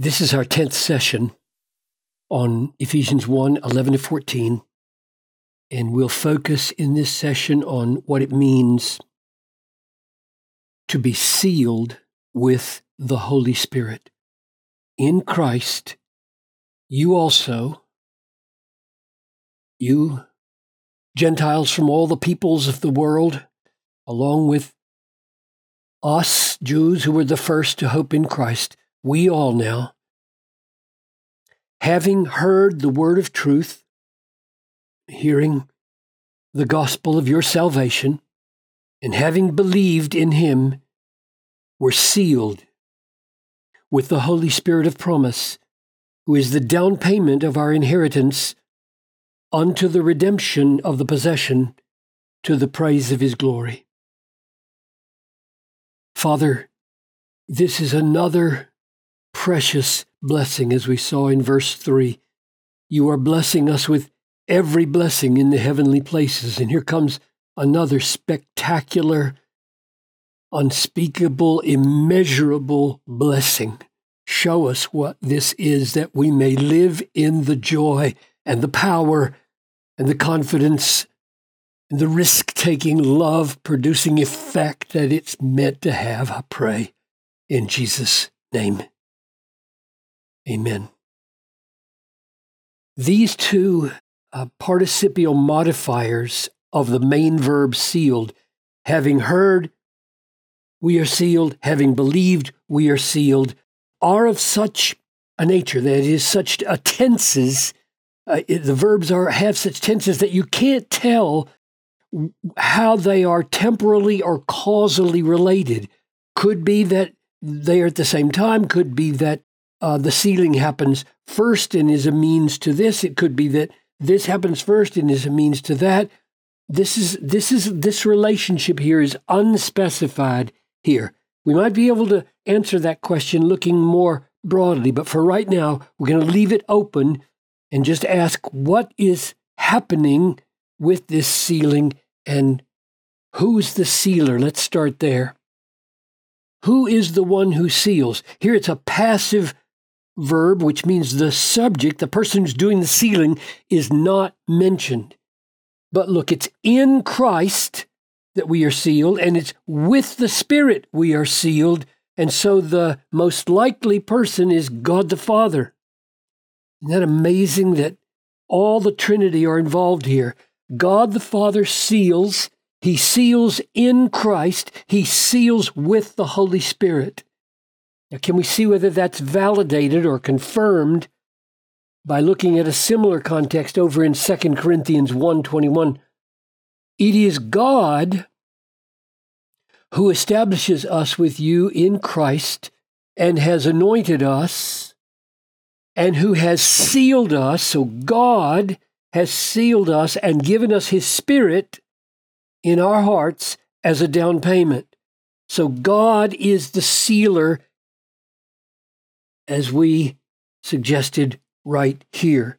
This is our 10th session on Ephesians 1 11 to 14. And we'll focus in this session on what it means to be sealed with the Holy Spirit. In Christ, you also, you Gentiles from all the peoples of the world, along with us Jews who were the first to hope in Christ, we all now, having heard the word of truth, hearing the gospel of your salvation, and having believed in him, were sealed with the Holy Spirit of promise, who is the down payment of our inheritance unto the redemption of the possession to the praise of his glory. Father, this is another precious blessing, as we saw in verse 3. You are blessing us with every blessing in the heavenly places. And here comes another spectacular, unspeakable, immeasurable blessing. Show us what this is that we may live in the joy and the power and the confidence and the risk taking, love producing effect that it's meant to have, I pray. In Jesus' name. Amen. These two uh, participial modifiers of the main verb sealed, having heard, we are sealed, having believed, we are sealed, are of such a nature that is such a tenses. Uh, the verbs are have such tenses that you can't tell how they are temporally or causally related. Could be that they are at the same time. Could be that uh, the sealing happens first and is a means to this. It could be that this happens first and is a means to that. This is this is this relationship here is unspecified here. We might be able to answer that question looking more broadly, but for right now, we're going to leave it open and just ask what is happening with this sealing and who's the sealer? Let's start there. Who is the one who seals? Here it's a passive verb, which means the subject, the person who's doing the sealing, is not mentioned. But look, it's in Christ that we are sealed, and it's with the Spirit we are sealed. And so the most likely person is God the Father. Isn't that amazing that all the Trinity are involved here? God the Father seals, He seals in Christ, He seals with the Holy Spirit. Now, can we see whether that's validated or confirmed by looking at a similar context over in 2 Corinthians 1:21? It is God who establishes us with you in Christ and has anointed us and who has sealed us. So God has sealed us and given us his spirit in our hearts as a down payment. So God is the sealer as we suggested right here.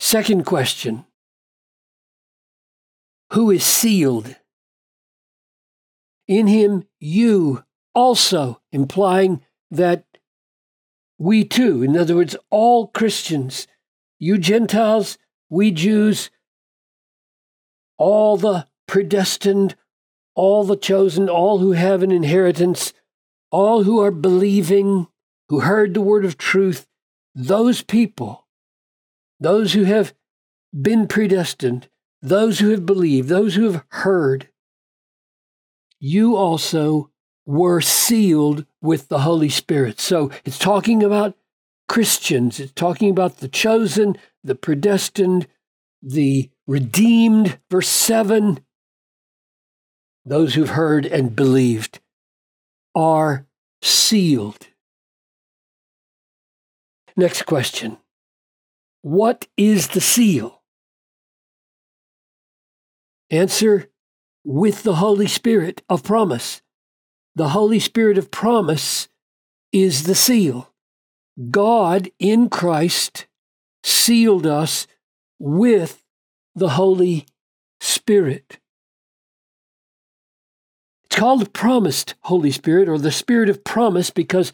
Second question Who is sealed? In him, you also, implying that we too, in other words, all Christians, you Gentiles, we Jews, all the predestined, all the chosen, all who have an inheritance, all who are believing, who heard the word of truth, those people, those who have been predestined, those who have believed, those who have heard, you also were sealed with the Holy Spirit. So it's talking about Christians, it's talking about the chosen, the predestined, the redeemed. Verse 7 those who've heard and believed are sealed. Next question What is the seal? Answer with the Holy Spirit of promise. The Holy Spirit of promise is the seal. God in Christ sealed us with the Holy Spirit. It's called the promised Holy Spirit or the Spirit of promise because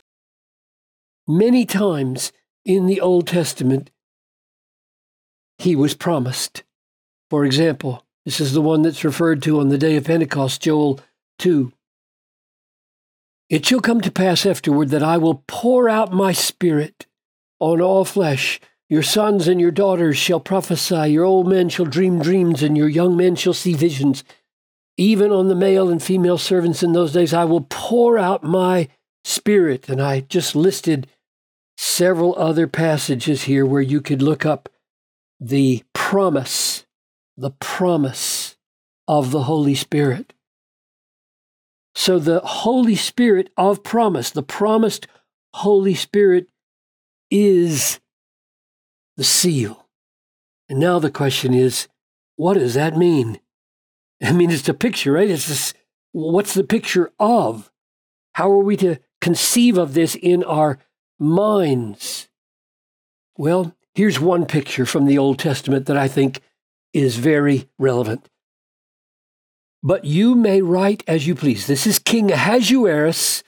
many times in the Old Testament he was promised. For example, this is the one that's referred to on the day of Pentecost, Joel 2. It shall come to pass afterward that I will pour out my spirit on all flesh. Your sons and your daughters shall prophesy, your old men shall dream dreams, and your young men shall see visions. Even on the male and female servants in those days, I will pour out my spirit. And I just listed several other passages here where you could look up the promise, the promise of the Holy Spirit. So, the Holy Spirit of promise, the promised Holy Spirit is the seal. And now the question is, what does that mean? I mean, it's a picture, right? It's this, what's the picture of? How are we to conceive of this in our minds? Well, here's one picture from the Old Testament that I think is very relevant. But you may write as you please. This is King Ahasuerus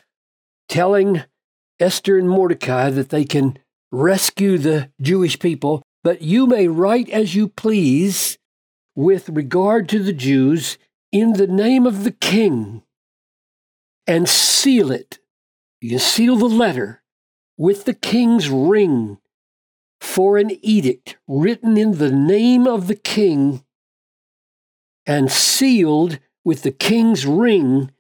telling Esther and Mordecai that they can rescue the Jewish people, but you may write as you please with regard to the Jews in the name of the king and seal it. You can seal the letter with the king's ring for an edict written in the name of the king and sealed with the king's ring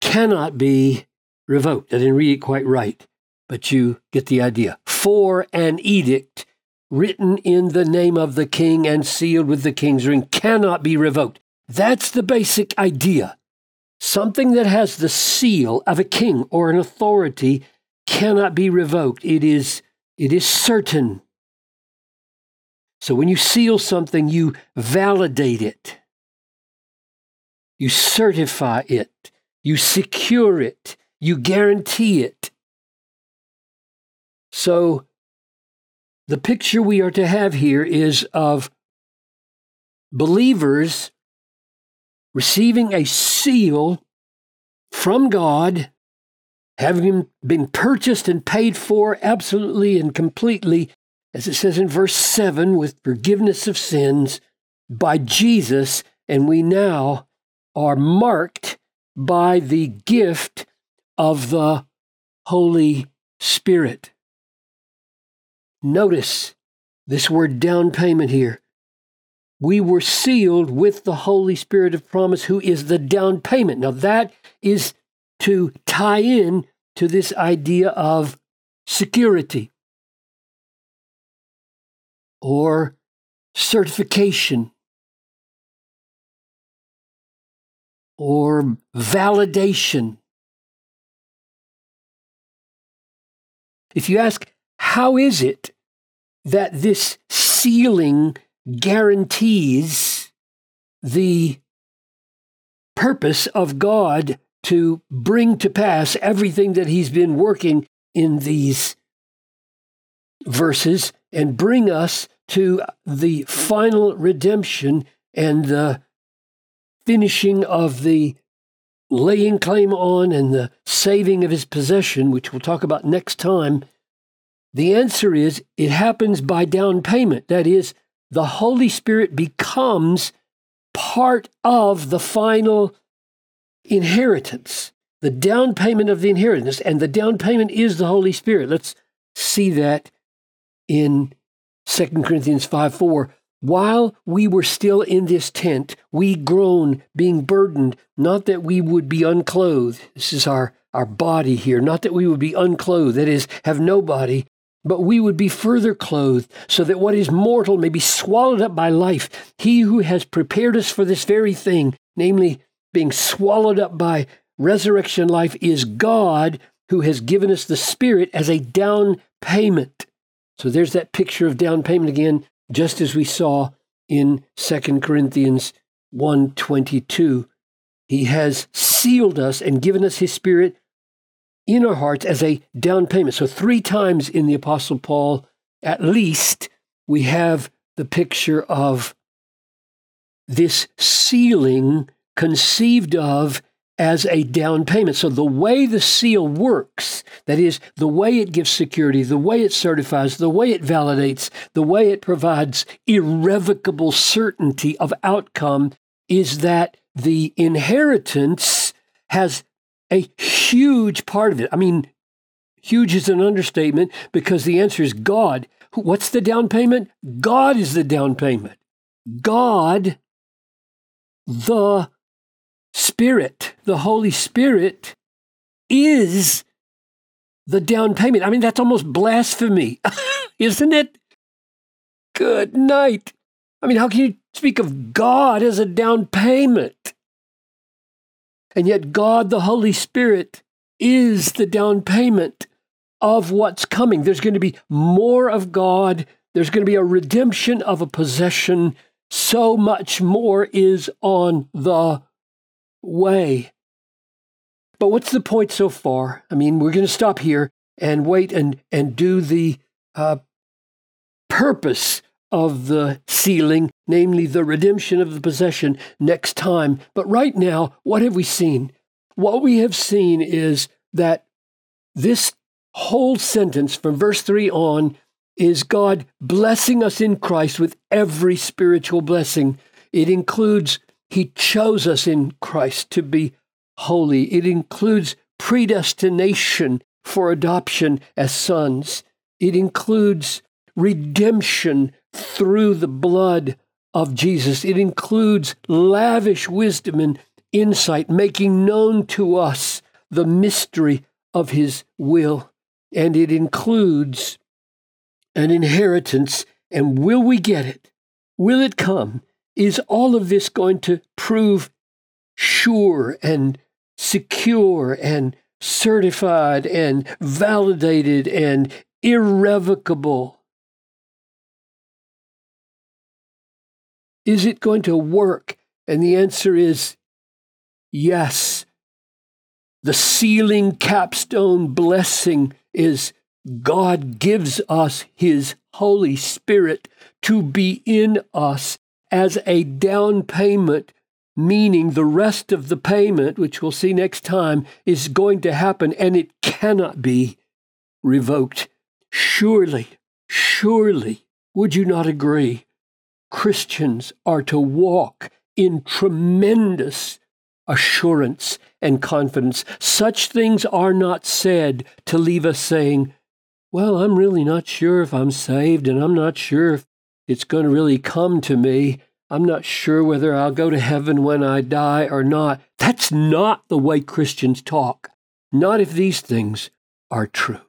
cannot be revoked. I didn't read it quite right but you get the idea. For an edict written in the name of the king and sealed with the king's ring cannot be revoked. That's the basic idea. Something that has the seal of a king or an authority cannot be revoked. It is, it is certain. So when you seal something, you validate it, you certify it, you secure it, you guarantee it. So the picture we are to have here is of believers receiving a seal from God, having been purchased and paid for absolutely and completely, as it says in verse 7, with forgiveness of sins by Jesus, and we now are marked by the gift of the Holy Spirit. Notice this word down payment here. We were sealed with the Holy Spirit of promise, who is the down payment. Now, that is to tie in to this idea of security or certification or validation. If you ask, how is it that this sealing guarantees the purpose of God to bring to pass everything that He's been working in these verses and bring us to the final redemption and the finishing of the laying claim on and the saving of his possession, which we'll talk about next time, the answer is it happens by down payment. That is, the Holy Spirit becomes part of the final inheritance, the down payment of the inheritance. And the down payment is the Holy Spirit. Let's see that in 2 Corinthians 5 4. While we were still in this tent, we groan, being burdened, not that we would be unclothed. This is our, our body here, not that we would be unclothed, that is, have no body, but we would be further clothed, so that what is mortal may be swallowed up by life. He who has prepared us for this very thing, namely being swallowed up by resurrection life, is God who has given us the Spirit as a down payment. So there's that picture of down payment again, just as we saw in 2 Corinthians 1:22. He has sealed us and given us his spirit in our hearts as a down payment. So, three times in the Apostle Paul, at least, we have the picture of this sealing conceived of as a down payment. So the way the seal works, that is, the way it gives security, the way it certifies, the way it validates, the way it provides irrevocable certainty of outcome, is that the inheritance has a huge part of it. I mean, huge is an understatement because the answer is God. What's the down payment? God is the down payment. God, the Spirit, the Holy Spirit, is the down payment. I mean, that's almost blasphemy, isn't it? Good night. I mean, how can you speak of God as a down payment? And yet, God, the Holy Spirit, is the down payment of what's coming. There's going to be more of God. There's going to be a redemption of a possession. So much more is on the way. But what's the point so far? I mean, we're going to stop here and wait and, and do the uh, purpose of the sealing, namely the redemption of the possession, next time. But right now, what have we seen? What we have seen is that this whole sentence from verse 3 on is God blessing us in Christ with every spiritual blessing. It includes he chose us in Christ to be holy. It includes predestination for adoption as sons. It includes redemption through the blood of Jesus. It includes lavish wisdom and insight, making known to us the mystery of his will. And it includes an inheritance. And will we get it? Will it come? is all of this going to prove sure and secure and certified and validated and irrevocable? Is it going to work? And the answer is yes. The sealing capstone blessing is God gives us His Holy Spirit to be in us as a down payment, meaning the rest of the payment, which we'll see next time, is going to happen and it cannot be revoked. Surely, surely, would you not agree? Christians are to walk in tremendous assurance and confidence. Such things are not said to leave us saying, Well, I'm really not sure if I'm saved, and I'm not sure if it's going to really come to me. I'm not sure whether I'll go to heaven when I die or not. That's not the way Christians talk. Not if these things are true.